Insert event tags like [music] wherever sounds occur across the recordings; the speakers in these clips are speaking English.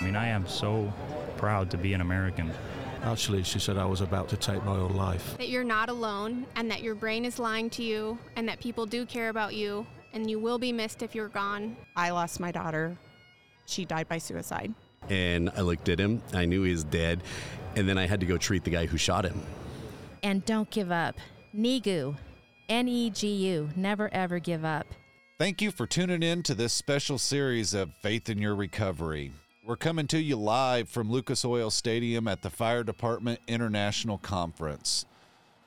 I mean, I am so proud to be an American. Actually, she said I was about to take my own life. That you're not alone and that your brain is lying to you and that people do care about you and you will be missed if you're gone. I lost my daughter. She died by suicide. And I looked at him, I knew he was dead, and then I had to go treat the guy who shot him. And don't give up. NEGU, N E G U, never ever give up. Thank you for tuning in to this special series of Faith in Your Recovery. We're coming to you live from Lucas Oil Stadium at the Fire Department International Conference.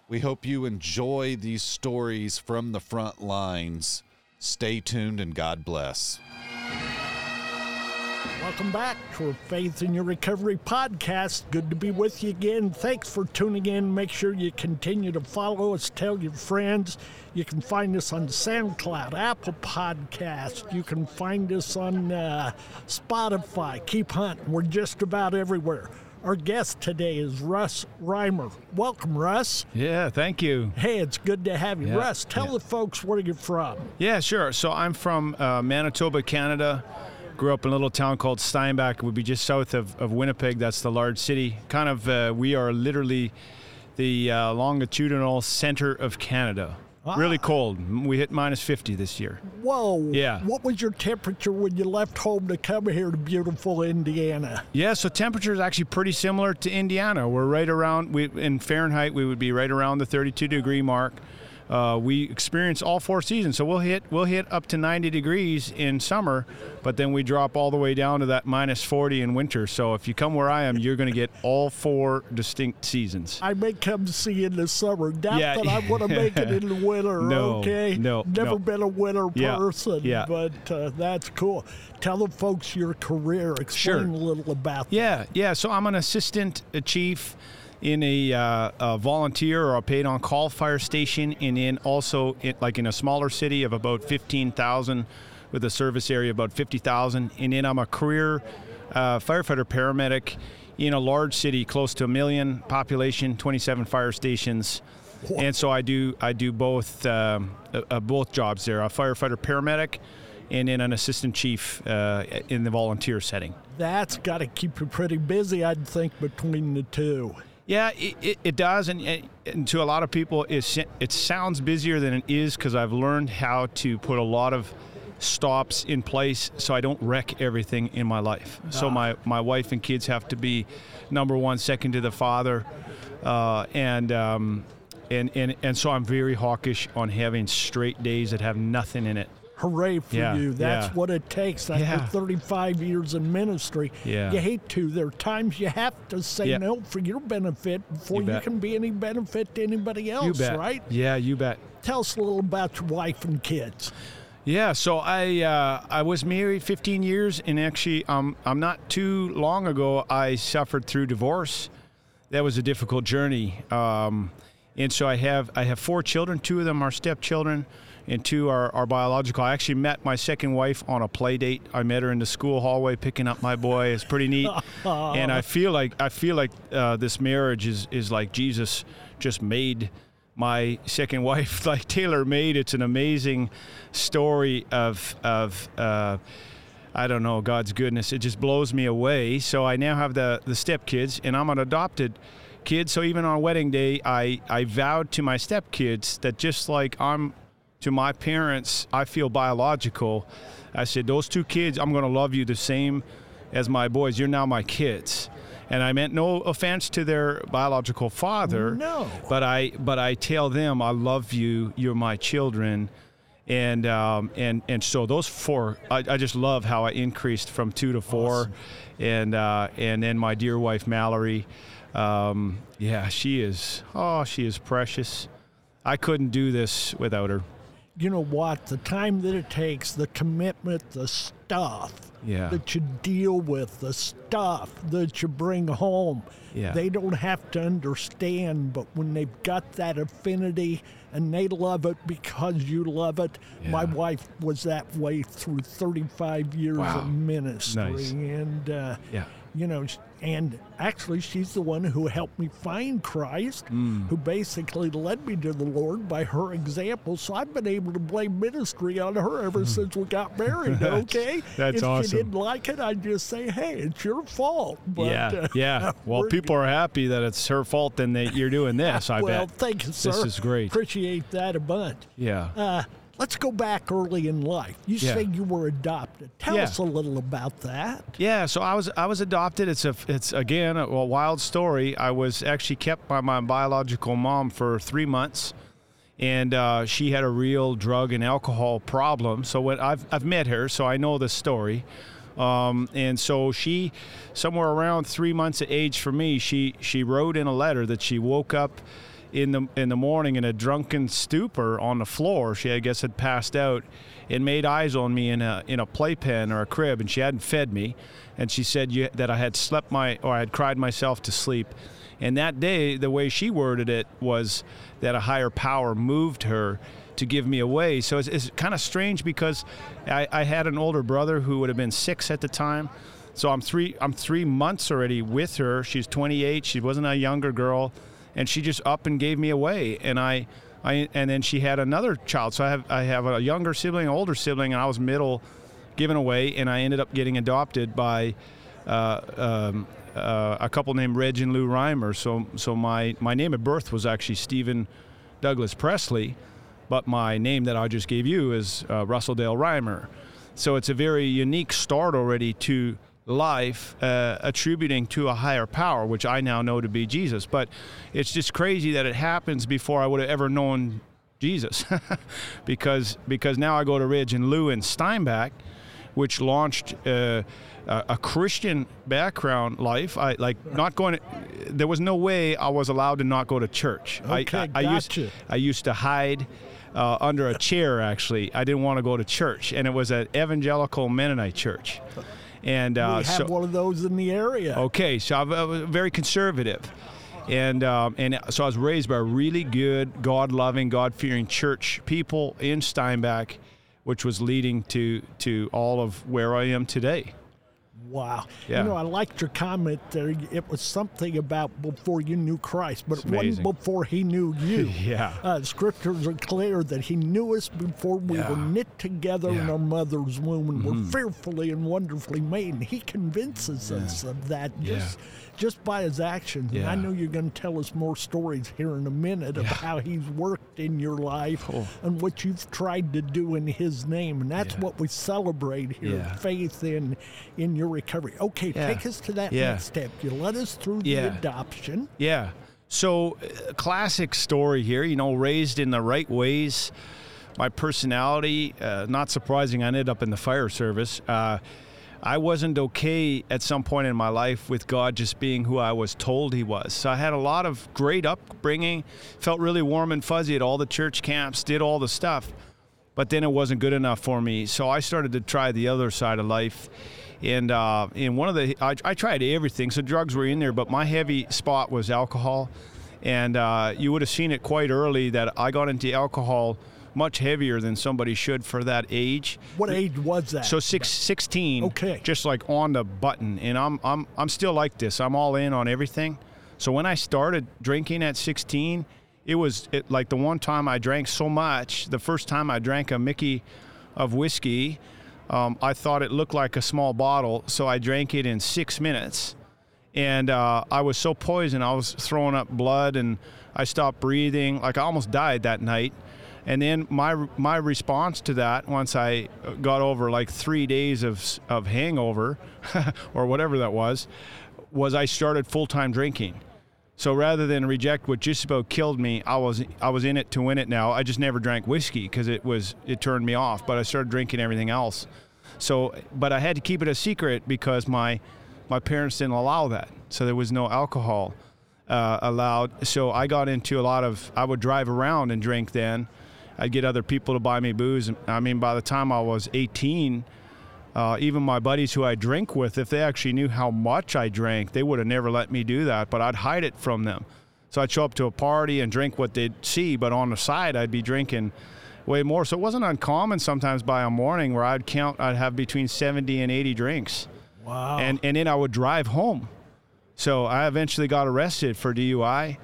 We hope you enjoy these stories from the front lines. Stay tuned and God bless. Welcome back to our Faith in Your Recovery podcast. Good to be with you again. Thanks for tuning in. Make sure you continue to follow us, tell your friends. You can find us on SoundCloud, Apple Podcast. You can find us on uh, Spotify. Keep hunting. We're just about everywhere. Our guest today is Russ Reimer. Welcome, Russ. Yeah, thank you. Hey, it's good to have you. Yeah, Russ, tell yeah. the folks where you're from. Yeah, sure. So I'm from uh, Manitoba, Canada. Grew up in a little town called Steinbach. It would be just south of, of Winnipeg. That's the large city. Kind of, uh, we are literally the uh, longitudinal center of Canada. Really cold. We hit minus 50 this year. Whoa. Yeah. What was your temperature when you left home to come here to beautiful Indiana? Yeah, so temperature is actually pretty similar to Indiana. We're right around, we, in Fahrenheit, we would be right around the 32 degree mark. Uh, we experience all four seasons, so we'll hit we'll hit up to 90 degrees in summer, but then we drop all the way down to that minus 40 in winter. So if you come where I am, you're going to get all four distinct seasons. I may come see you in the summer. Not Yeah. that I want to make it in the [laughs] winter, No, okay? no, Never no. been a winter Yeah, person, yeah. but uh, that's cool. Tell the folks your career. Explain Sure. a little about that. Yeah, yeah. So I'm an assistant chief in a, uh, a volunteer or a paid on call fire station, and in also in, like in a smaller city of about 15,000 with a service area about 50,000. And then I'm a career uh, firefighter paramedic in a large city close to a million population, 27 fire stations. And so I do I do both um, uh, uh, both jobs there, a firefighter paramedic, and then an assistant chief uh, in the volunteer setting. That's got to keep you pretty busy, I'd think, between the two. Yeah, it, it, it does, and, and- to a lot of people, it it sounds busier than it is because I've learned how to put a lot of stops in place so I don't wreck everything in my life. So my my wife and kids have to be number one, second to the father, uh, and. Um, and, and, and so I'm very hawkish on having straight days that have nothing in it. Hooray for Yeah, you. That's yeah. what it takes after Yeah. 35 years in ministry. Yeah. You hate to. There are times you have to say no for your benefit before You you, can be any benefit to anybody else, you bet. right? Yeah, you bet. Tell us a little about your wife and kids. Yeah, so I uh, I was married 15 years, and actually, um, I'm not too long ago I suffered through divorce. That was a difficult journey, um, and so I have I have four children. Two of them are stepchildren, and two are, are biological. I actually met my second wife on a play date. I met her in the school hallway picking up my boy. It's pretty neat, [laughs] and I feel like I feel like uh, this marriage is is like Jesus just made my second wife [laughs] like tailor made it's an amazing story of of uh, I don't know God's goodness it just blows me away so I now have the the stepkids and I'm an adopted kid so even on wedding day I I vowed to my stepkids that just like I'm to my parents I feel biological I said those two kids I'm going to love you the same as my boys you're now my kids and I meant no offense to their biological father No. but I but I tell them I love you. You're my children, and um, and and so those four I, I just love how I increased from two to four, and uh, and then my dear wife Mallory, um, yeah she is oh she is precious. I couldn't do this without her. You know what? The time that it takes, the commitment, the stuff Yeah. that you deal with, the stuff that you bring home. Yeah. They don't have to understand, but when they've got that affinity and they love it because you love it, my wife was that way through 35 years Wow. of ministry. Nice. And uh, Yeah. you know, and actually, she's the one who helped me find Christ, Mm. who basically led me to the Lord by her example. So I've been able to blame ministry on her ever since we got [laughs] married. Okay, that's if awesome. she didn't like it, I'd just say, "Hey, it's your fault." But, yeah, uh, yeah. [laughs] Well, people are happy that it's her fault and that you're doing this. I [laughs] well, bet. thank you, sir. This is great. Appreciate that a bunch. Yeah. Uh, let's go back early in life. You Yeah. say you were adopted. Tell Yeah. us a little about that. Yeah, so I was I was adopted. It's a it's again a, a wild story. I was actually kept by my biological mom for three months, and uh, she had a real drug and alcohol problem. So when I've I've met her, so I know the story. Um, and so she, somewhere around three months of age for me, she she wrote in a letter that she woke up in the in the morning in a drunken stupor on the floor. She I guess had passed out and made eyes on me in a in a playpen or a crib, and she hadn't fed me. And she said you, that I had slept my or I had cried myself to sleep. And that day, the way she worded it was that a higher power moved her to give me away. So it's, it's kind of strange because I, I had an older brother who would have been six at the time. So I'm three I'm three months already with her. She's 28. She wasn't a younger girl, and she just up and gave me away. And I, I and then she had another child. So I have I have a younger sibling, an older sibling, and I was middle, given away. And I ended up getting adopted by. Uh, um, uh, a couple named Reg and Lou Reimer. So, so my, my name at birth was actually Stephen Douglas Presley, but my name that I just gave you is uh, Russell Dale Reimer. So it's a very unique start already to life, uh, attributing to a higher power, which I now know to be Jesus. But it's just crazy that it happens before I would have ever known Jesus, [laughs] because because now I go to Reg and Lou and Steinbach, which launched uh, a, a Christian background life. I like not going. To, there was no way I was allowed to not go to church. Okay, I, I, I used gotcha. I used to hide uh, under a chair. Actually, I didn't want to go to church, and it was an evangelical Mennonite church. And uh, we have so, one of those in the area. Okay, so I was very conservative, and um, and so I was raised by really good, God-loving, God-fearing church people in Steinbach, which was leading to to all of where I am today. Wow. Yeah. You know, I liked your comment there. It was something about before you knew Christ, but It's it wasn't before he knew you. [laughs] Yeah. Uh, scriptures are clear that he knew us before we Yeah. were knit together in Yeah. Mm-hmm. our mother's womb and were fearfully and wonderfully made. And he convinces us of that just, just by his actions. And I know you're going to tell us more stories here in a minute of how he's worked in your life Cool. and what you've tried to do in his name. And that's Yeah. what we celebrate here Yeah. faith in in your recovery. Okay, Yeah. take us to that Yeah. next step. You led us through the adoption. Yeah. So, uh, classic story here. You know, raised in the right ways. My personality, uh, not surprising, I ended up in the fire service. Uh, I wasn't okay at some point in my life with God just being who I was told He was. So I had a lot of great upbringing, felt really warm and fuzzy at all the church camps, did all the stuff, but then it wasn't good enough for me. So I started to try the other side of life. And uh, in one of the, I, I tried everything. So drugs were in there, but my heavy spot was alcohol. And uh, you would have seen it quite early that I got into alcohol much heavier than somebody should for that age. What age was that? So six, 16, Okay. just like on the button. And I'm, I'm, I'm still like this. I'm all in on everything. So when I started drinking at 16, it was it, like the one time I drank so much, the first time I drank a Mickey of whiskey, um, I thought it looked like a small bottle. So I drank it in six minutes. And uh, I was so poisoned, I was throwing up blood and I stopped breathing. Like I almost died that night. And then my my response to that, once I got over like three days of of hangover, [laughs] or whatever that was, was I started full time drinking. So rather than reject what just about killed me, I was I was in it to win it. Now I just never drank whiskey because it was it turned me off. But I started drinking everything else. So, but I had to keep it a secret because my my parents didn't allow that. So there was no alcohol uh, allowed. So I got into a lot of. I would drive around and drink then. I'd get other people to buy me booze. I mean, by the time I was 18, uh, even my buddies who I drink with, if they actually knew how much I drank, they would have never let me do that. But I'd hide it from them. So I'd show up to a party and drink what they'd see, but on the side, I'd be drinking way more. So it wasn't uncommon sometimes by a morning where I'd count, I'd have between 70 and 80 drinks. Wow. and and then I would drive home. So I eventually got arrested for DUI,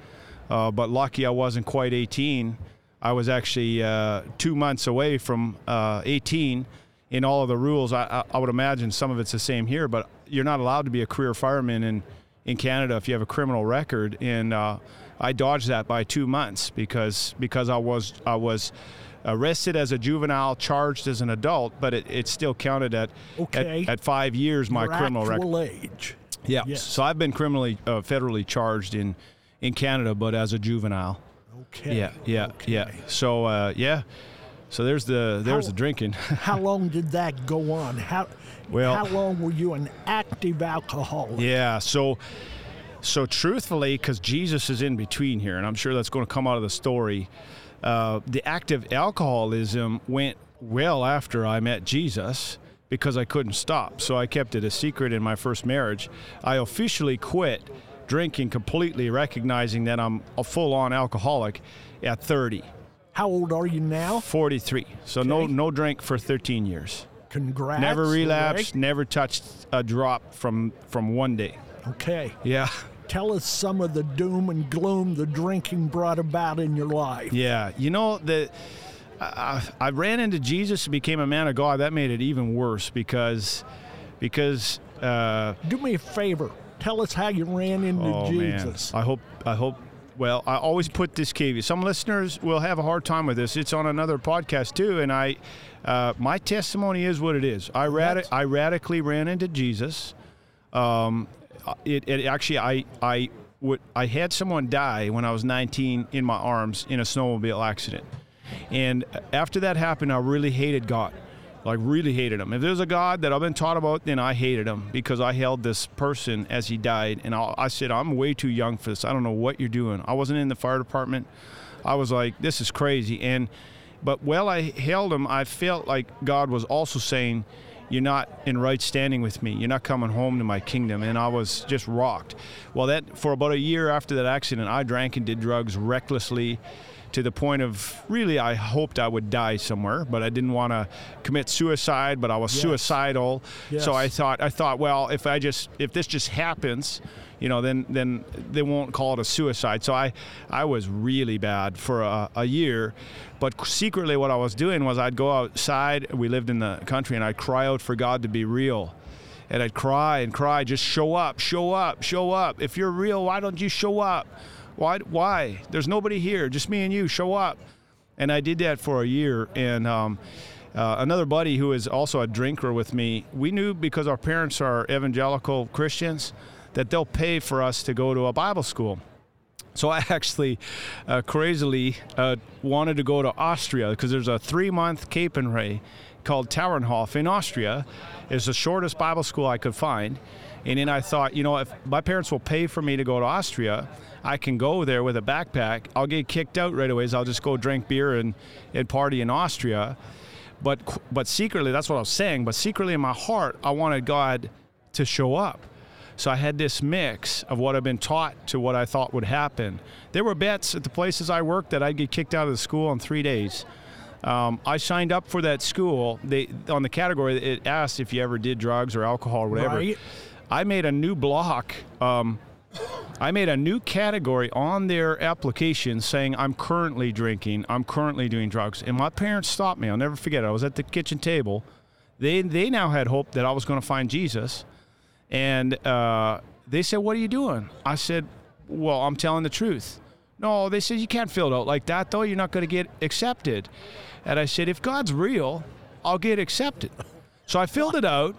uh, but lucky I wasn't quite 18. I was actually uh, two months away from uh, 18. In all of the rules, I, I, would imagine some of it's the same here, but you're not allowed to be a career fireman in in Canada if you have a criminal record. And uh, I dodged that by two months because because I was I was arrested as a juvenile, charged as an adult, but it, it still counted at, Okay. at at five years my Your criminal record. age. Yeah. Yes. So I've been criminally, uh, federally charged in, in Canada, but as a juvenile. Okay. Yeah, yeah, okay. yeah. So uh, yeah. So there's the there's How- the drinking. [laughs] How long did that go on? How Well- how long were you an active alcoholic? yeah. So so truthfully, because Jesus is in between here, and I'm sure that's going to come out of the story. Uh, the active alcoholism went well after I met Jesus because I couldn't stop. So I kept it a secret in my first marriage. I officially quit drinking completely, recognizing that I'm a full on alcoholic at 30. How old are you now? 43. So no Okay. no drink for 13 years. Congrats. Never relapsed, Rick. never touched a drop from from one day. Okay. Yeah. Tell us some of the doom and gloom the drinking brought about in your life. Yeah. You know the I, I ran into Jesus and became a man of God. That made it even worse because because uh, Do me a favor. Tell us how you ran into oh Jesus. man, I hope I hope. Well, I always put this caveat. Some listeners will have a hard time with this. It's on another podcast too, and I, uh, my testimony is what it is. I That's- I radically ran into Jesus. Um, it, it actually I I would I had someone die when I was 19 in my arms in a snowmobile accident, and after that happened, I really hated God. Like really hated him. If there's a God that I've been taught about, then I hated him because I held this person as he died, and I, I said, "I'm way too young for this. I don't know what you're doing." I wasn't in the fire department. I was like, "This is crazy." And but while I held him, I felt like God was also saying, "You're not in right standing with me. You're not coming home to my kingdom." And I was just rocked. Well, that for about a year after that accident, I drank and did drugs recklessly to the point of really I hoped I would die somewhere, but I didn't want to commit suicide, but I was Yes. suicidal. Yes. So I thought I thought, well, if I just if this just happens, you know, then then they won't call it a suicide. So I I was really bad for a, a year, but secretly what I was doing was I'd go outside. We lived in the country, and I'd cry out for God to be real. And I'd cry and cry, just show up, show up, show up. If you're real, why don't you show up? Why? Why? There's nobody here, just me and you. Show up. And I did that for a year. And um, uh, another buddy who is also a drinker with me, we knew because our parents are evangelical Christians that they'll pay for us to go to a Bible school. So I [laughs] actually uh, crazily uh, wanted to go to Austria because there's a three-month Capernwray called Tauernhof in Austria. It's the shortest Bible school I could find. And then I thought, you know, if my parents will pay for me to go to Austria, I can go there with a backpack. I'll get kicked out right away. So I'll just go drink beer and, and party in Austria. But but secretly, that's what I was saying. But secretly in my heart, I wanted God to show up. So I had this mix of what I've been taught to what I thought would happen. There were bets at the places I worked that I'd get kicked out of the school in three days. Um, I signed up for that school. They on the category it asked if you ever did drugs or alcohol or whatever. Right. I made a new block. Um, I made a new category on their application saying I'm currently drinking, I'm currently doing drugs, and my parents stopped me. I'll never forget. it. I was at the kitchen table. They they now had hope that I was going to find Jesus, and uh, they said, "What are you doing?" I said, "Well, I'm telling the truth." No, they said you can't fill it out like that though. You're not going to get accepted. And I said, if God's real, I'll get accepted. So I filled it out.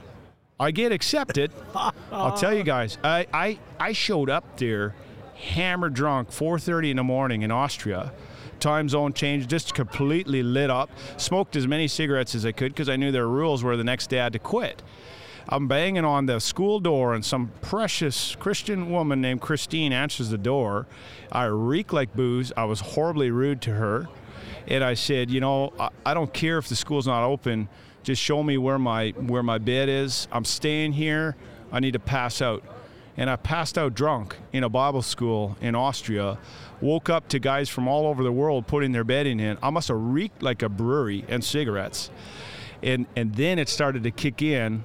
I get accepted. [laughs] I'll tell you guys, I, I, I showed up there hammered drunk, 4.30 in the morning in Austria. Time zone change, just completely lit up. Smoked as many cigarettes as I could because I knew their rules were the next day I had to quit. I'm banging on the school door, and some precious Christian woman named Christine answers the door. I reek like booze. I was horribly rude to her. And I said, you know, I, I don't care if the school's not open. Just show me where my where my bed is. I'm staying here. I need to pass out. And I passed out drunk in a Bible school in Austria. Woke up to guys from all over the world putting their bedding in. I must have reeked like a brewery and cigarettes. And and then it started to kick in.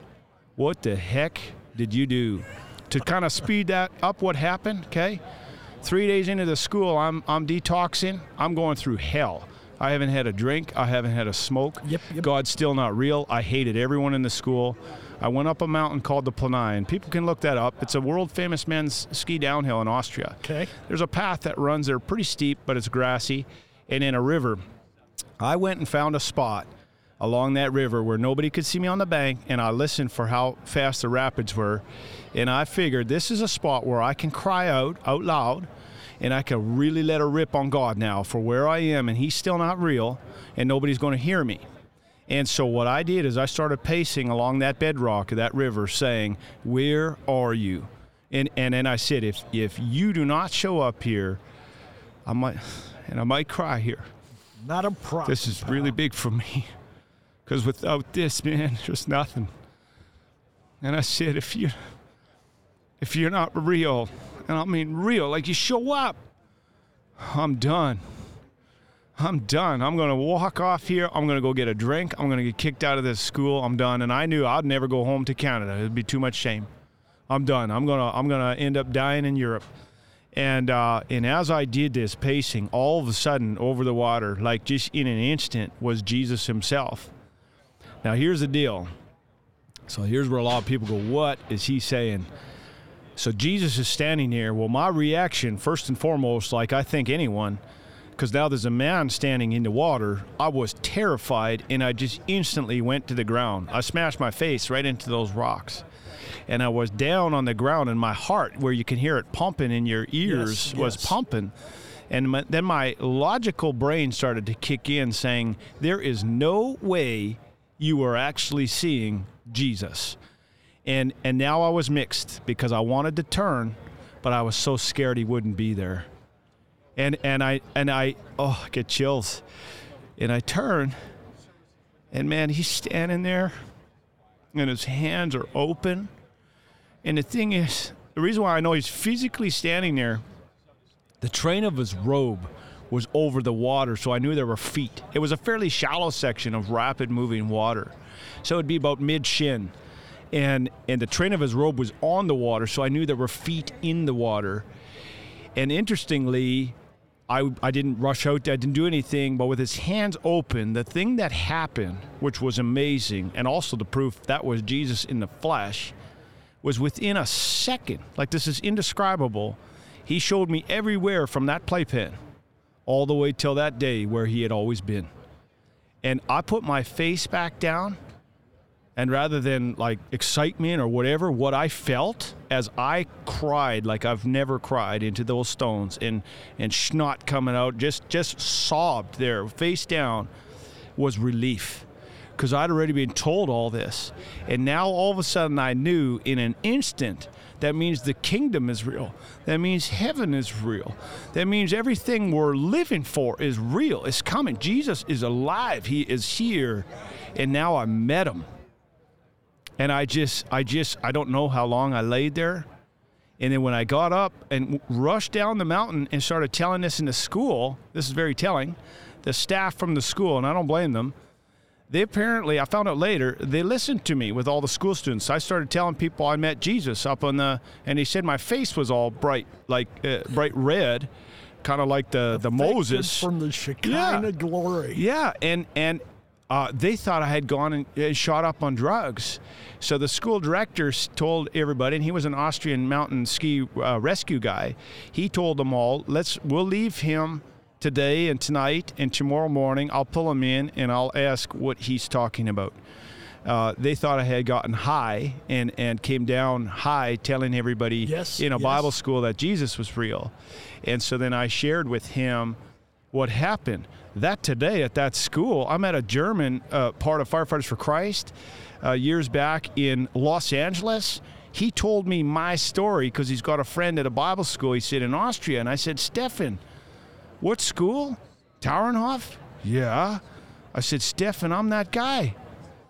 What the heck did you do to kind of speed that up? What happened? Okay, three days into the school, I'm I'm detoxing. I'm going through hell. I haven't had a drink. I haven't had a smoke. Yep, yep. God's still not real. I hated everyone in the school. I went up a mountain called the Planai, and people can look that up. It's a world famous men's ski downhill in Austria. Okay. There's a path that runs there pretty steep, but it's grassy, and in a river. I went and found a spot along that river where nobody could see me on the bank, and I listened for how fast the rapids were. And I figured this is a spot where I can cry out out loud and I can really let her rip on God now for where I am, and He's still not real, and nobody's going to hear me. And so what I did is I started pacing along that bedrock of that river, saying, "Where are you?" And and then I said, "If if you do not show up here, I might, and I might cry here. Not a problem. This is really big for me, because without this, man, [laughs] there's nothing." And I said, "If you, if you're not real, and I mean real, like you show up, I'm done." I'm done. I'm going to walk off here. I'm going to go get a drink. I'm going to get kicked out of this school. I'm done. And I knew I'd never go home to Canada. It'd be too much shame. I'm done. I'm going to I'm going to end up dying in Europe. And uh, and as I did this pacing, all of a sudden over the water, like just in an instant, was Jesus himself. Now here's the deal. So here's where a lot of people go, "What is he saying?" So Jesus is standing here. Well, my reaction, first and foremost, like I think anyone, because now there's a man standing in the water. I was terrified and I just instantly went to the ground. I smashed my face right into those rocks. And I was down on the ground, and my heart, where you can hear it pumping in your ears, Yes, was yes. pumping. And my, then my logical brain started to kick in, saying, There is no way you are actually seeing Jesus. And, and now I was mixed because I wanted to turn, but I was so scared he wouldn't be there and and I and I oh I get chills, and I turn, and man he's standing there, and his hands are open, and the thing is the reason why I know he's physically standing there, the train of his robe was over the water, so I knew there were feet. It was a fairly shallow section of rapid moving water, so it'd be about mid shin. And, and the train of his robe was on the water, so I knew there were feet in the water. And interestingly, I, I didn't rush out, I didn't do anything, but with his hands open, the thing that happened, which was amazing, and also the proof that was Jesus in the flesh, was within a second, like this is indescribable, he showed me everywhere from that playpen all the way till that day where he had always been. And I put my face back down and rather than like excitement or whatever, what I felt as I cried like I've never cried into those stones and and snot coming out, just just sobbed there, face down, was relief. Because I'd already been told all this. And now all of a sudden I knew in an instant that means the kingdom is real. That means heaven is real. That means everything we're living for is real. It's coming. Jesus is alive. He is here. And now I met him and I just, I just, I don't know how long I laid there. And then when I got up and rushed down the mountain and started telling this in the school, this is very telling. The staff from the school, and I don't blame them, they apparently, I found out later, they listened to me with all the school students. I started telling people I met Jesus up on the, and he said my face was all bright, like uh, bright red, kind of like the the Moses from the Shekinah glory. yeah, and and uh, they thought I had gone and uh, shot up on drugs. So the school director told everybody, and he was an Austrian mountain ski uh, rescue guy. He told them all, "Let's we'll leave him today and tonight and tomorrow morning. I'll pull him in and I'll ask what he's talking about." Uh, they thought I had gotten high and, and came down high, telling everybody Yes, in a yes. Bible school that Jesus was real. And so then I shared with him what happened. That today at that school, I'm at a German uh, part of Firefighters for Christ uh, years back in Los Angeles. He told me my story because he's got a friend at a Bible school. He said in Austria, and I said, Stefan, what school? Tauernhof? Yeah. I said, Stefan, I'm that guy.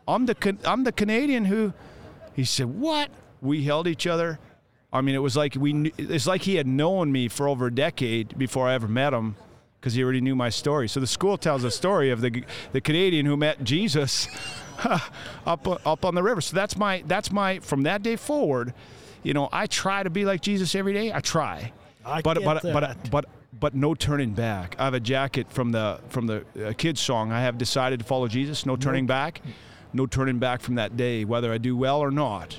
I'm the I'm the Canadian who. He said, "What?" We held each other. I mean, it was like we. It's like he had known me for over a decade before I ever met him, because he already knew my story. So the school tells a story of the the Canadian who met Jesus [laughs] up up on the river. So that's my that's my from that day forward. You know, I try to be like Jesus every day. I try, I but but that. but but but no turning back. I have a jacket from the from the uh, kids song. I have decided to follow Jesus. No turning back. No turning back from that day, whether I do well or not.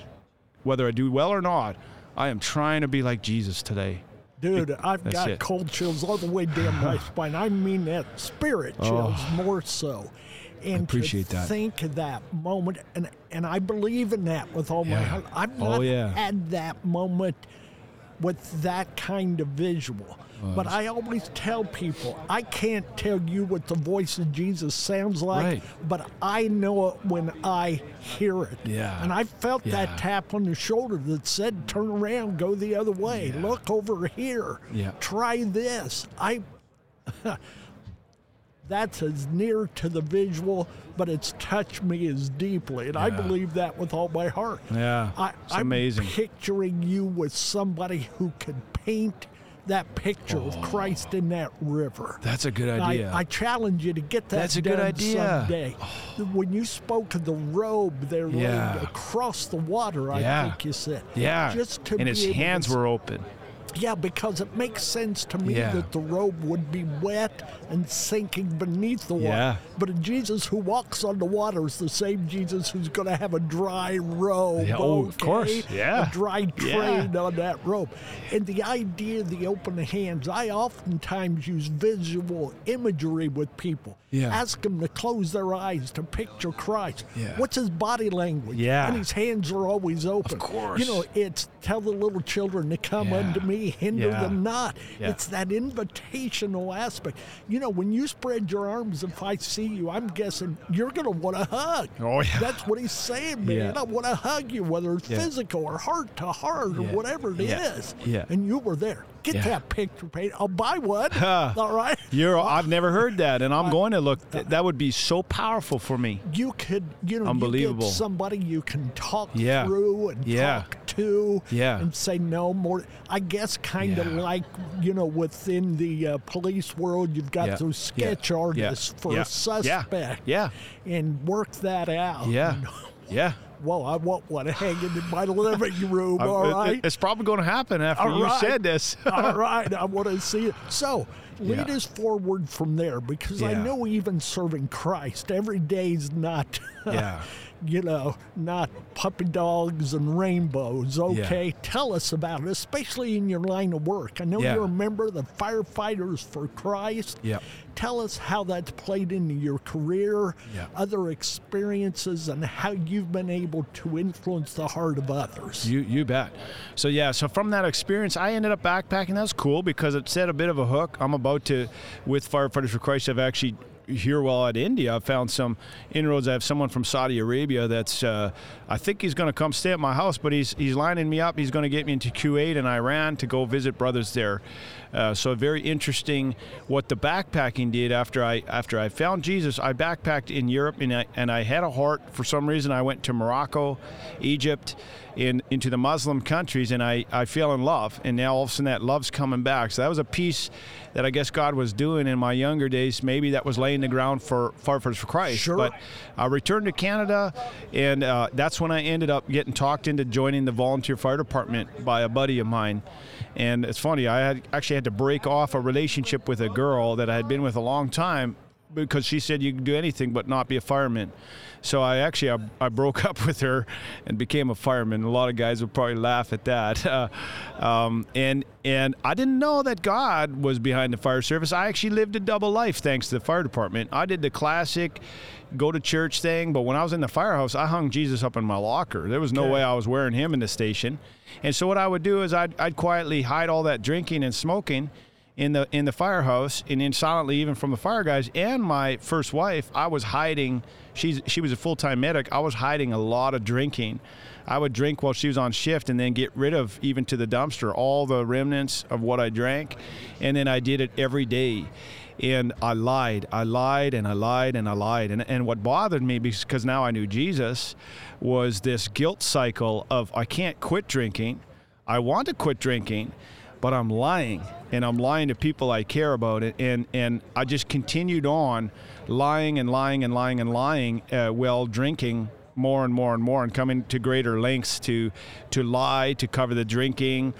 Whether I do well or not, I am trying to be like Jesus today. Dude, I've That's got it. cold chills all the way down my [laughs] spine. I mean that spirit oh. chills more so. And appreciate to that. think of that moment, and and I believe in that with all my Yeah. heart. I've Oh, not yeah. had that moment with that kind of visual. But I always tell people, I can't tell you what the voice of Jesus sounds like, Right. but I know it when I hear it. Yeah. And I felt Yeah. that tap on the shoulder that said, turn around, go the other way, look over here, Yeah. try this. I. [laughs] That's as near to the visual, but it's touched me as deeply, and I believe that with all my heart. Yeah, I, it's I'm amazing. picturing you with somebody who could paint that picture of oh. Christ in that river. That's a good idea. I, I challenge you to get that That's a good idea. someday. Oh. When you spoke to the robe there Yeah. laid across the water, I Yeah. think you said. yeah, Just to and his able to hands were open. Yeah, because it makes sense to me Yeah. that the robe would be wet and sinking beneath the water. Yeah. But a Jesus who walks on the water is the same Jesus who's going to have a dry robe. Yeah, oh, of course, yeah. A dry Yeah. train on that robe. And the idea of the open hands, I oftentimes use visual imagery with people. Yeah. Ask them to close their eyes to picture Christ. Yeah. What's his body language? Yeah. And his hands are always open. Of course. You know, it's tell the little children to come Yeah. unto me, hinder Yeah. them not. Yeah. It's that invitational aspect. You know, when you spread your arms, if I see you, I'm guessing you're going to want to hug. Oh, yeah. That's what he's saying, man. Yeah. I want to hug you, whether it's Yeah. physical or heart to heart or whatever it is. Yeah. Yeah. And you were there. Get Yeah. that picture painted. I'll buy one. All right. You're, I've never heard that, and I'm going to look. Th- that would be so powerful for me. you could, you know, Unbelievable. You somebody you can talk Yeah. through and Yeah. talk to, Yeah. and say no more. I guess kind of Yeah. like you know within the uh, police world, you've got Yeah. those sketch Yeah. artists for Yeah. a suspect, Yeah. and work that out. Yeah, [laughs] yeah. well, I want one hanging in my living room. [laughs] I'm- it- It's probably going to happen after All you right. said this. [laughs] All right, I want to see it. So lead Yeah. us forward from there because I know even serving Christ every day is not, Yeah. You know, not puppy dogs and rainbows. Okay, tell us about it, especially in your line of work. I know Yeah. you're a member of the Firefighters for Christ. Yeah. Tell us how that's played into your career, Yeah. other experiences, and how you've been able to influence the heart of others. You you bet. So yeah, so from that experience, I ended up backpacking. That's cool because it set a bit of a hook. I'm about to, with Firefighters for Christ, I've actually here while at India, I found some inroads. I have someone from Saudi Arabia that's, uh, I think he's going to come stay at my house, but he's he's lining me up. He's going to get me into Kuwait and Iran to go visit brothers there. Uh, so very interesting what the backpacking did after I after I found Jesus. I backpacked in Europe and I and I had a heart for some reason. I went to Morocco, Egypt, in into the Muslim countries, and I I fell in love. And now all of a sudden that love's coming back. So that was a piece that I guess God was doing in my younger days. Maybe that was laying the ground for Firefighters for Christ. Sure. But I returned to Canada, and uh, that's when I ended up getting talked into joining the volunteer fire department by a buddy of mine. And it's funny, I had actually had to break off a relationship with a girl that I had been with a long time because she said you can do anything but not be a fireman. So I actually I, I broke [laughs] up with her and became a fireman. A lot of guys would probably laugh at that. [laughs] Uh, um, and and I didn't know that God was behind the fire service. I actually lived a double life thanks to the fire department. I did the classic go to church thing, but when I was in the firehouse, I hung Jesus up in my locker. There was no Okay. way I was wearing him in the station. And so what I would do is I'd, I'd quietly hide all that drinking and smoking in the in the firehouse and then silently even from the fire guys and my first wife I was hiding. She's she was a full-time medic. I was hiding a lot of drinking. I would drink while she was on shift and then get rid of even to the dumpster all the remnants of what I drank. And then I did it every day. And I lied I lied and I lied and I lied. And, and what bothered me because now I knew Jesus was this guilt cycle of I can't quit drinking. I want to quit drinking but I'm lying, and I'm lying to people I care about, and and, I just continued on lying and lying and lying and lying uh, while drinking more and more and more, and coming to greater lengths to to lie to cover the drinking.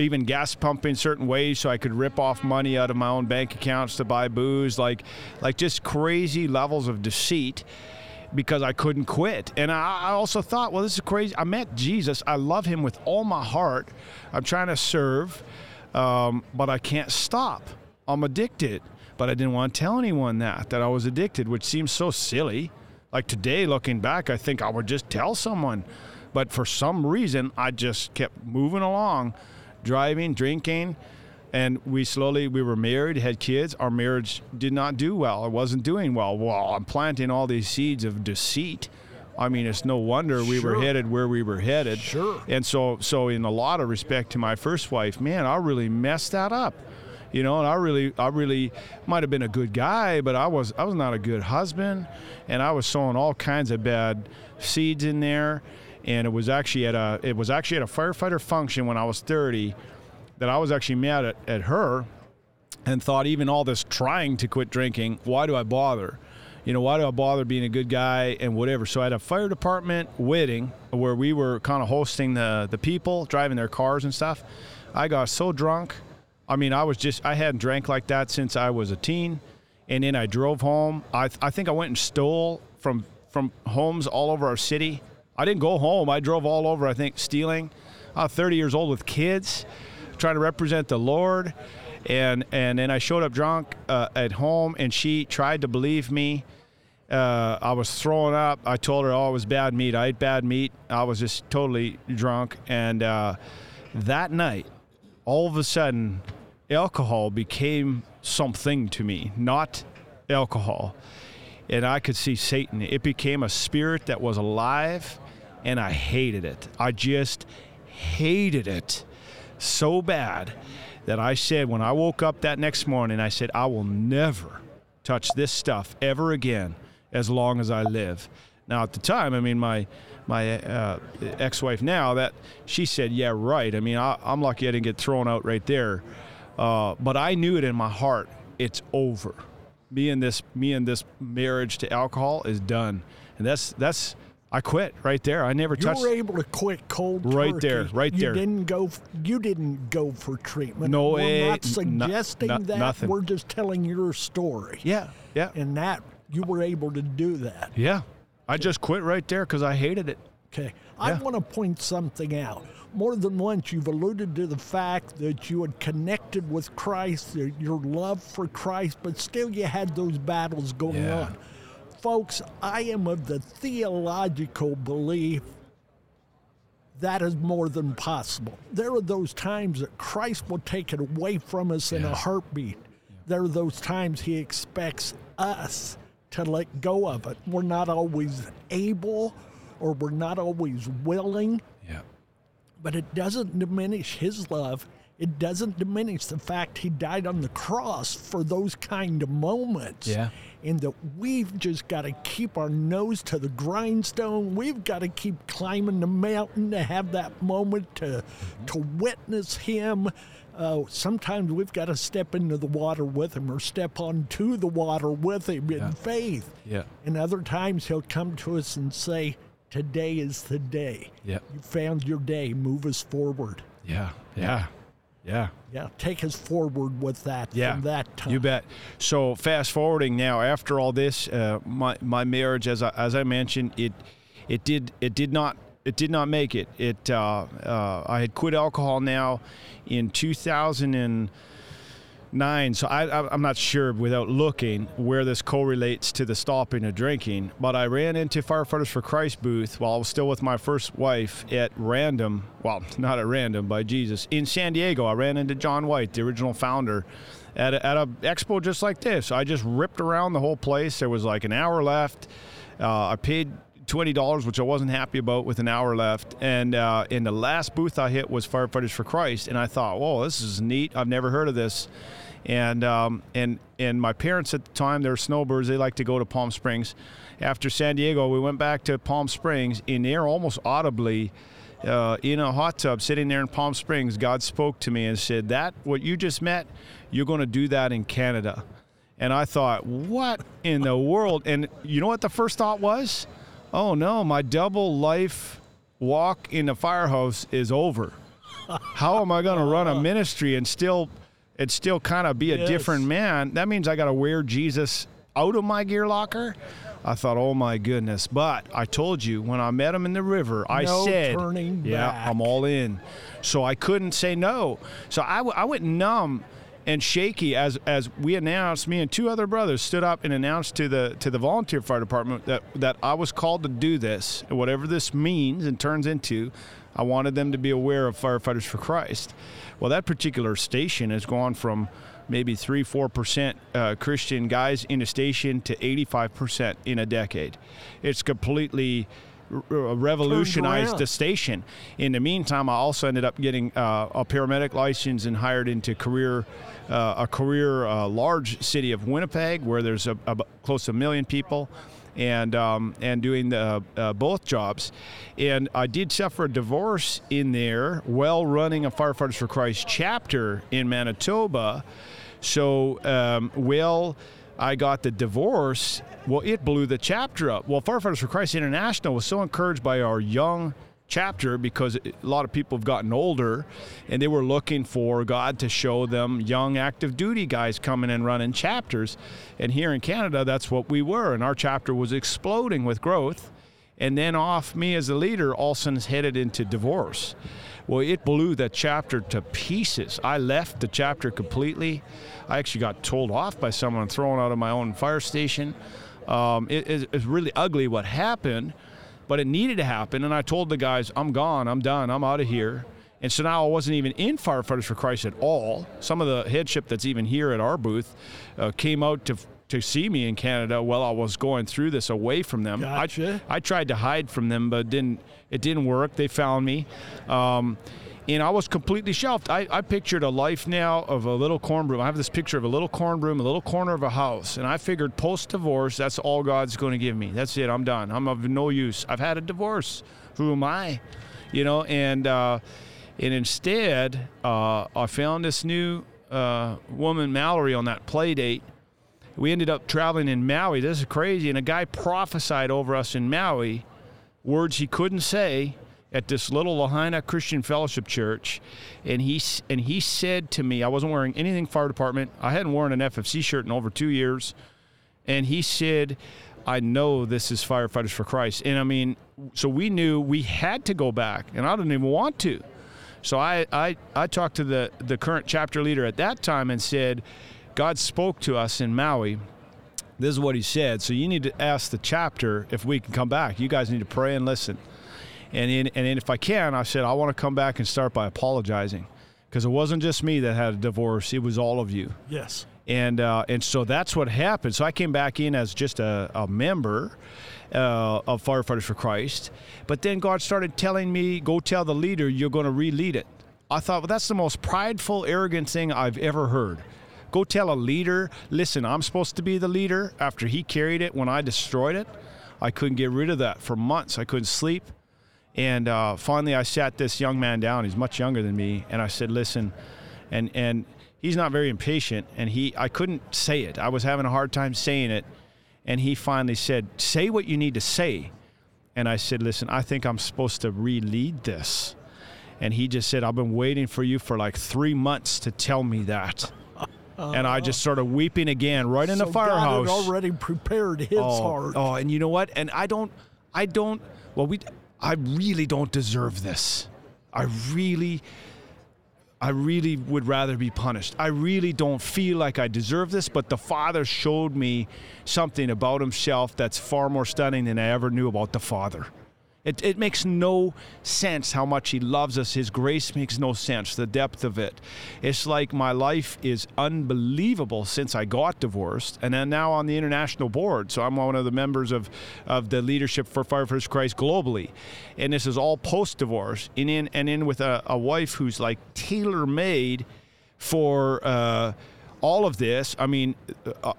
Even gas pumping certain ways so I could rip off money out of my own bank accounts to buy booze, like, like just crazy levels of deceit because I couldn't quit. And I, I also thought, well, this is crazy. I met Jesus. I love him with all my heart. I'm trying to serve, um, but I can't stop. I'm addicted. But I didn't want to tell anyone that, that I was addicted, which seems so silly. Like today, looking back, I think I would just tell someone. But for some reason, I just kept moving along, driving, drinking and we slowly we were married had kids. Our marriage did not do well. It wasn't doing well. Well i'm planting all these seeds of deceit. I mean it's no wonder we were headed where we were headed. Sure. and so so in a lot of respect to my first wife man i really messed that up. You know and i really i really might have been a good guy but i was i was not a good husband. And i was sowing all kinds of bad seeds in there. And it was actually at a it was actually at a firefighter function when i was 30 that I was actually mad at, at her and thought even all this trying to quit drinking, why do I bother? You know, why do I bother being a good guy and whatever? So I had a fire department wedding where we were kind of hosting the, the people, driving their cars and stuff. I got so drunk. I mean, I was just, I hadn't drank like that since I was a teen. And then I drove home. I, I think I went and stole from, from homes all over our city. I didn't go home. I drove all over, I think, stealing. I was 30 years old with kids trying to represent the Lord. And and then I showed up drunk uh, at home, and she tried to believe me. Uh, I was throwing up. I told her, "Oh, it was bad meat. I ate bad meat. I was just totally drunk." And uh, that night, all of a sudden, alcohol became something to me, not alcohol. And I could see Satan. It became a spirit that was alive, and I hated it. I just hated it so bad that I said when I woke up that next morning, I said, I will never touch this stuff ever again as long as I live. Now, at the time, I mean, my my uh, ex-wife now that she said, "Yeah, right." I mean, I, I'm lucky I didn't get thrown out right there, uh, but I knew it in my heart. It's over. Me and this me and this marriage to alcohol is done, and that's that's I quit right there. I never You touched. You were able to quit cold Right turkey. there, right you there. Didn't go. You didn't go for treatment. No, we're eh, not n- no- suggesting no- that. nothing. We're just telling your story. yeah, yeah, And that you were able to do that. yeah. I just quit right there because I hated it. Okay. I Yeah. want to point something out. More than once, you've alluded to the fact that you had connected with Christ, your- your love for Christ, but still you had those battles going Yeah. on. Folks, I am of the theological belief that is more than possible. There are those times that Christ will take it away from us in a heartbeat. There are those times he expects us to let go of it. We're not always able or we're not always willing, Yeah. but it doesn't diminish his love. It doesn't diminish the fact he died on the cross for those kind of moments. Yeah. And that we've just got to keep our nose to the grindstone. We've got to keep climbing the mountain to have that moment to to witness him. Uh, sometimes we've got to step into the water with him or step onto the water with him in faith. Yeah. And other times he'll come to us and say, Today is the day. Yeah. You found your day. Move us forward. Yeah. Yeah. Yeah. Yeah. Take us forward with that Yeah. from that time. You bet. So fast forwarding now, after all this, uh, my my marriage, as I, as I mentioned, it it did it did not it did not make it. It uh, uh, I had quit alcohol now in 2009. So I, I'm not sure without looking where this correlates to the stopping of drinking. But I ran into Firefighters for Christ booth while I was still with my first wife at random. Well, [laughs] not at random by Jesus in San Diego. I ran into John White, the original founder at a, at a expo just like this. I just ripped around the whole place. There was like an hour left. Uh, I paid twenty dollars, which I wasn't happy about, with an hour left. And uh, in the last booth I hit was Firefighters for Christ, and I thought, "Whoa, this is neat. I've never heard of this." And um, and and my parents at the time, they're snowbirds. They like to go to Palm Springs. After San Diego, we went back to Palm Springs, and there almost audibly uh, in a hot tub sitting there in Palm Springs, God spoke to me and said, That, what you just met, you're going to do that in Canada. And I thought, What in the world? And you know what the first thought was? Oh no, my double life walk in the firehouse is over. How am I going to run a [laughs] ministry and still and still kind of be a Yes. different man? That means I got to wear Jesus out of my gear locker. I thought, oh my goodness! But I told you when I met him in the river, I No said, turning "Yeah, back." I'm all in." So I couldn't say no. So I, w- I went numb and shaky as as we announced. Me and two other brothers stood up and announced to the to the volunteer fire department that that I was called to do this, whatever this means and turns into. I wanted them to be aware of firefighters for Christ. Well, that particular station has gone from maybe three, four percent uh, Christian guys in a station to 85 percent in a decade. It's completely revolutionized the station. In the meantime, I also ended up getting uh, a paramedic license and hired into career. Uh, a career uh, large city of Winnipeg, where there's a, a, close to a million people, and um, and doing the, uh, both jobs. And I did suffer a divorce in there while running a Firefighters for Christ chapter in Manitoba. So, um, well, I got the divorce. Well, it blew the chapter up. Well, Firefighters for Christ International was so encouraged by our young chapter because a lot of people have gotten older and they were looking for God to show them young active duty guys coming and running chapters. And here in Canada, that's what we were. And our chapter was exploding with growth. And then off me as a leader, is headed into divorce. Well, it blew that chapter to pieces. I left the chapter completely. I actually got told off by someone thrown out of my own fire station. Um, it, it- it's really ugly what happened, but it needed to happen. And I told the guys, I'm gone, I'm done, I'm out of here. And so now I wasn't even in Firefighters for Christ at all. Some of the headship that's even here at our booth uh, came out to to see me in Canada while I was going through this away from them. I- Gotcha. I tried to hide from them, but it didn't it didn't work. They found me, um, and I was completely shelved. I, I pictured a life now of a little corn broom. I have this picture of a little corn broom, a little corner of a house, and I figured post divorce, that's all God's going to give me. That's it. I'm done. I'm of no use. I've had a divorce. Who am I? You know, and uh, and instead, uh, I found this new uh, woman, Mallory, on that play date we ended up traveling in Maui. This is crazy. And a guy prophesied over us in Maui words he couldn't say at this little Lahaina Christian Fellowship Church. And he, and he said to me, I wasn't wearing anything fire department. I hadn't worn an FFC shirt in over two years. And he said, I know this is Firefighters for Christ. And I mean, so we knew we had to go back. And I didn't even want to. So I, I, I talked to the, the current chapter leader at that time and said, God spoke to us in Maui. This is what he said. So you need to ask the chapter if we can come back. You guys need to pray and listen. And in, and if I can, I said I want to come back and start by apologizing because it wasn't just me that had a divorce; it was all of you. Yes. And uh, and so that's what happened. So I came back in as just a, a member uh, of Firefighters for Christ, but then God started telling me, "Go tell the leader you're going to re-lead it." I thought, well, that's the most prideful, arrogant thing I've ever heard. Go tell a leader, listen, I'm supposed to be the leader after he carried it when I destroyed it. I couldn't get rid of that for months. I couldn't sleep. And uh, finally, I sat this young man down. He's much younger than me, and I said, "Listen," and and he's not very impatient, and he I couldn't say it. I was having a hard time saying it, and he finally said, "Say what you need to say." And I said, "Listen, I think I'm supposed to re-lead this." And he just said, "I've been waiting for you for like three months to tell me that." Uh-huh. and I just started weeping again, right in the so God firehouse. had already prepared his oh, heart. Oh, and you know what? And I don't, I don't. Well, we, I really don't deserve this. I really, I really would rather be punished. I really don't feel like I deserve this. But the Father showed me something about Himself that's far more stunning than I ever knew about the Father. It, it makes no sense how much he loves us. His grace makes no sense, the depth of it. It's like my life is unbelievable since I got divorced, and then now on the international board. So I'm one of the members of, of the leadership for Firefighters Christ globally. And this is all post divorce, and in, and in with a, a wife who's like tailor made for uh, all of this. I mean, uh,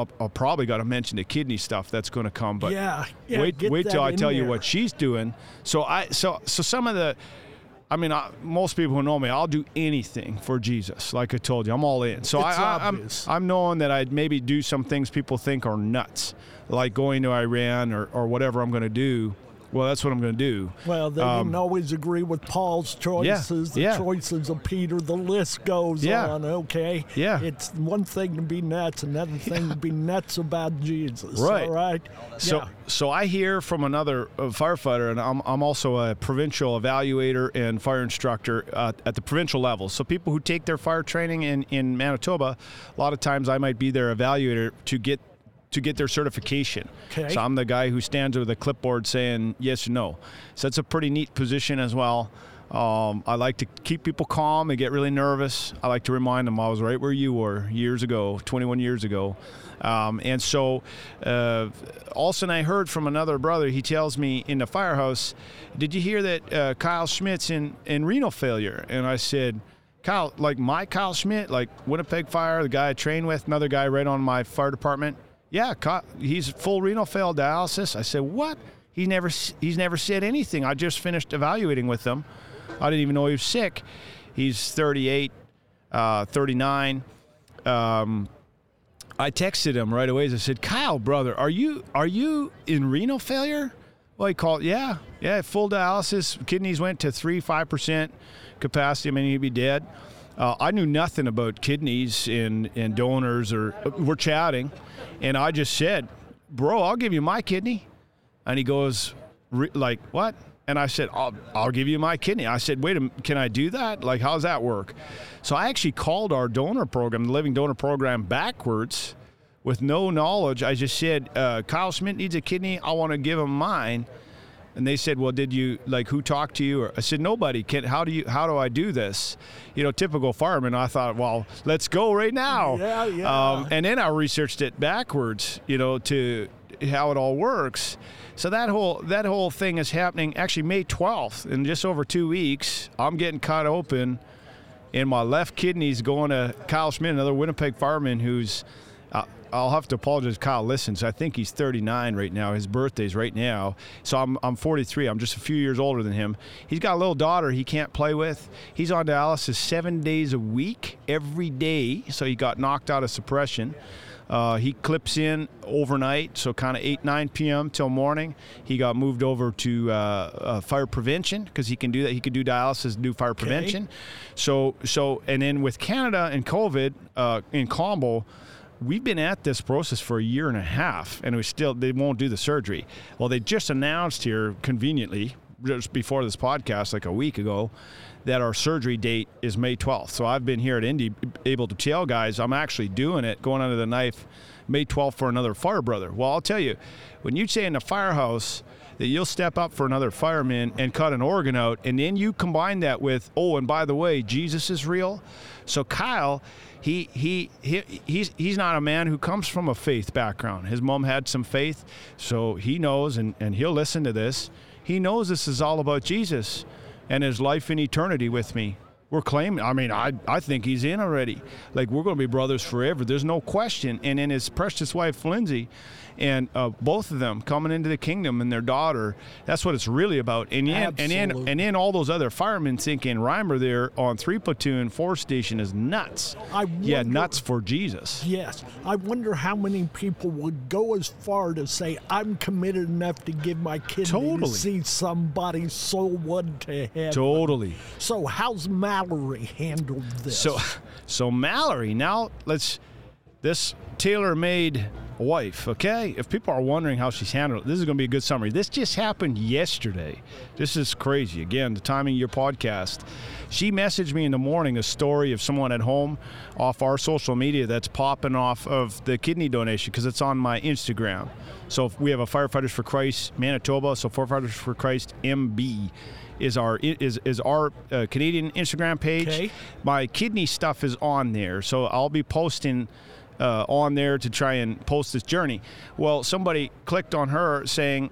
I'll, I'll probably got to mention the kidney stuff that's going to come. But Yeah, yeah, wait, wait till I tell you what she's doing. So I, so so some of the, I mean, I, most people who know me, I'll do anything for Jesus. Like I told you, I'm all in. So It's I, I, I'm. I'm knowing that I'd maybe do some things people think are nuts, like going to Iran or or whatever I'm going to do. Well, that's what I'm going to do. Well, they Um, didn't always agree with Paul's choices, the yeah. choices of Peter. The list goes Yeah. on, okay? Yeah. It's one thing to be nuts, another thing to be nuts about Jesus. Right. All right? So, yeah. so I hear from another uh, firefighter, and I'm, I'm also a provincial evaluator and fire instructor uh, at the provincial level. So, people who take their fire training in, in Manitoba, a lot of times I might be their evaluator to get to get their certification. Okay. So I'm the guy who stands with a clipboard saying yes or no. So that's a pretty neat position as well. Um, I like to keep people calm. They get really nervous. I like to remind them I was right where you were years ago, 21 years ago. Um, and so, uh, also, I heard from another brother. He tells me in the firehouse, "Did you hear that uh, Kyle Schmidt's in in renal failure?" And I said, "Kyle, like my Kyle Schmidt, like Winnipeg Fire, the guy I trained with, another guy right on my fire department." Yeah, he's full renal fail dialysis. I said, "What?" He never he's never said anything. I just finished evaluating with him. I didn't even know he was sick. He's 38, uh, 39. Um, I texted him right away. I said, "Kyle, brother, are you are you in renal failure?" Well, he called. Yeah, yeah, full dialysis. Kidneys went to three five percent capacity. I mean, he'd be dead. Uh, I knew nothing about kidneys and and donors, or we're chatting, and I just said, "Bro, I'll give you my kidney," and he goes, "Re- "Like what?" And I said, I'll, I'll give you my kidney. I said, wait a minute, can I do that? Like, how's that work? So I actually called our donor program, the Living Donor Program, backwards with no knowledge. I just said, uh, Kyle Schmidt needs a kidney. I want to give him mine. And they said, "Well, did you like who talked to you?" Or I said, "Nobody. Can how do you how do I do this?" You know, typical fireman. I thought, "Well, let's go right now." Yeah, yeah. Um, and then I researched it backwards. You know, to how it all works. So that whole that whole thing is happening actually May 12th in just over two weeks. I'm getting cut open, and my left kidney's going to Kyle Schmidt, another Winnipeg fireman who's. I'll have to apologize. Kyle listens. I think he's 39 right now. His birthday's right now. So I'm, I'm 43. I'm just a few years older than him. He's got a little daughter he can't play with. He's on dialysis seven days a week, every day. So he got knocked out of suppression. Uh, he clips in overnight, so kind of 8, 9 p.m. till morning. He got moved over to uh, uh, fire prevention because he can do that. He can do dialysis and do fire prevention. So, so, and then with Canada and COVID uh, in combo, we've been at this process for a year and a half, and we still they won't do the surgery. Well, they just announced here conveniently just before this podcast, like a week ago, that our surgery date is May 12th. So I've been here at Indy able to tell guys I'm actually doing it, going under the knife May 12th for another fire brother. Well, I'll tell you, when you say in the firehouse that you'll step up for another fireman and cut an organ out, and then you combine that with, oh, and by the way, Jesus is real. So Kyle, he he, he he's he's not a man who comes from a faith background. His mom had some faith, so he knows, and, and he'll listen to this. He knows this is all about Jesus and his life in eternity with me. We're claiming, I mean, I, I think he's in already. Like, we're to be brothers forever. There's no question. And then his precious wife, Lindsay, and uh, both of them coming into the kingdom and their daughter, that's what it's really about. And then, and then, and then all those other firemen thinking Reimer there on three platoon, four station is nuts. I yeah, nuts for Jesus. Yes, I wonder how many people would go as far to say, I'm committed enough to give my kidney Totally. to see somebody's soul one to heaven. Totally. So, how's Mallory handled this? So, [laughs] so Mallory. Now let's this tailor-made wife. Okay, if people are wondering how she's handled it, this is going to be a good summary. This just happened yesterday. This is crazy. Again, the timing of your podcast. She messaged me in the morning a story of someone at home off our social media that's popping off of the kidney donation because it's on my Instagram. So if we have a Firefighters for Christ Manitoba. So Firefighters for Christ MB is our is is our uh, Canadian Instagram page. Okay. My kidney stuff is on there, so I'll be posting uh, on there to try and post this journey. Well, somebody clicked on her saying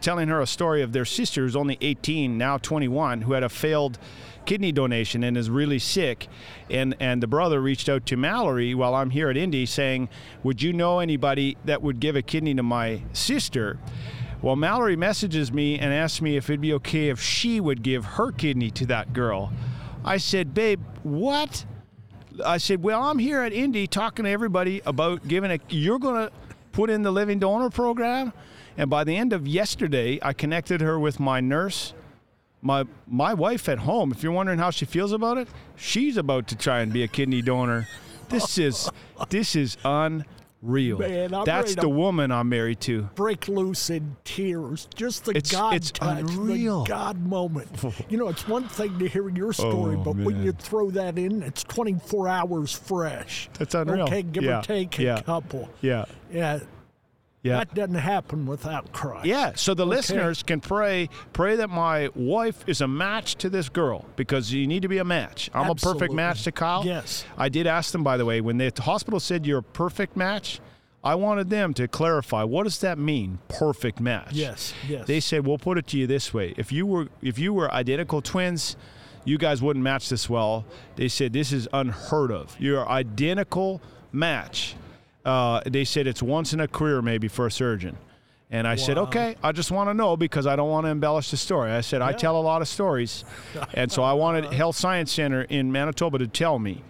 telling her a story of their sister who's only 18, now 21, who had a failed kidney donation and is really sick. And and the brother reached out to Mallory while I'm here at Indy saying, "Would you know anybody that would give a kidney to my sister?" Well, Mallory messages me and asks me if it'd be okay if she would give her kidney to that girl. I said, "Babe, what?" I said, "Well, I'm here at Indy talking to everybody about giving a. You're gonna put in the living donor program." And by the end of yesterday, I connected her with my nurse, my my wife at home. If you're wondering how she feels about it, she's about to try and be a kidney donor. This is this is unreal. Man, That's the woman I'm married to. break loose in tears. Just the It's- God it's touch, unreal. the God moment. [laughs] you know, it's one thing to hear your story, Oh, but when you throw that in, it's 24 hours fresh. That's unreal. Okay, give Yeah, or take a yeah. couple. Yeah, Yeah, yeah. that doesn't happen without Christ. Yeah, so the Okay. listeners can pray pray that my wife is a match to this girl because you need to be a match. I'm a perfect match to Kyle. Yes. I did ask them by the way when the hospital said you're a perfect match, I wanted them to clarify what does that mean? Perfect match. Yes, yes. They said we'll put it to you this way. If you were if you were identical twins, you guys wouldn't match this well. They said this is unheard of. You're identical match. Uh, they said it's once in a career maybe for a surgeon. And I said, okay, I just want to know because I don't want to embellish the story. I said, I tell a lot of stories. [laughs] and so I wanted Health Science Center in Manitoba to tell me.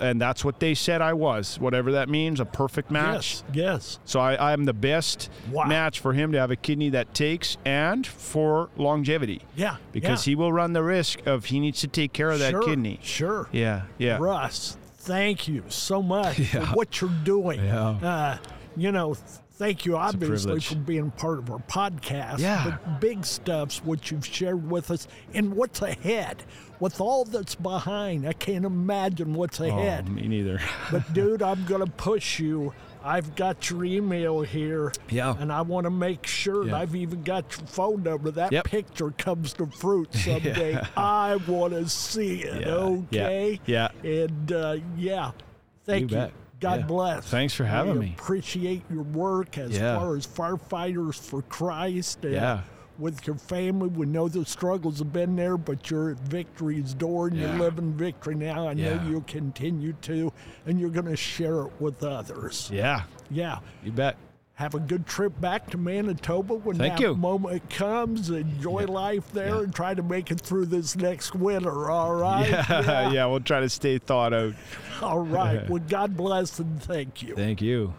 And that's what they said I was, whatever that means, a perfect match. Yes, yes. So I, I'm the best Wow. match for him to have a kidney that takes and for longevity. Yeah, Because yeah. he will run the risk of he needs to take care of that sure, kidney. Sure. Yeah, yeah. Russ, thank you so much [laughs] for what you're doing. Yeah. Uh, you know, thank you obviously for being part of our podcast. Yeah. But big stuff's what you've shared with us and what's ahead. With all that's behind, I can't imagine what's ahead. Oh, me neither. But [laughs] dude, I'm gonna push you. I've got your email here. Yeah. And I want to make sure Yeah. I've even got your phone number. That Yep. picture comes to fruit [laughs] someday. I want to see it. Yeah, yeah, Okay. yeah. And uh, yeah, thank you. bet. God Yeah. bless. Thanks for having we me. Appreciate your work as Yeah. far as firefighters for Christ. And Yeah. With your family, we know the struggles have been there, but you're at victory's door and Yeah. you're living victory now. I know you'll continue to, and you're going to share it with others. Yeah, Yeah. you bet. Have a good trip back to Manitoba when Thank that you. moment comes. Enjoy life there Yeah. and try to make it through this next winter. All [laughs] right. Yeah, [laughs] yeah, we'll try to stay thought out. All right. [laughs] Well, God bless and thank you. Thank you.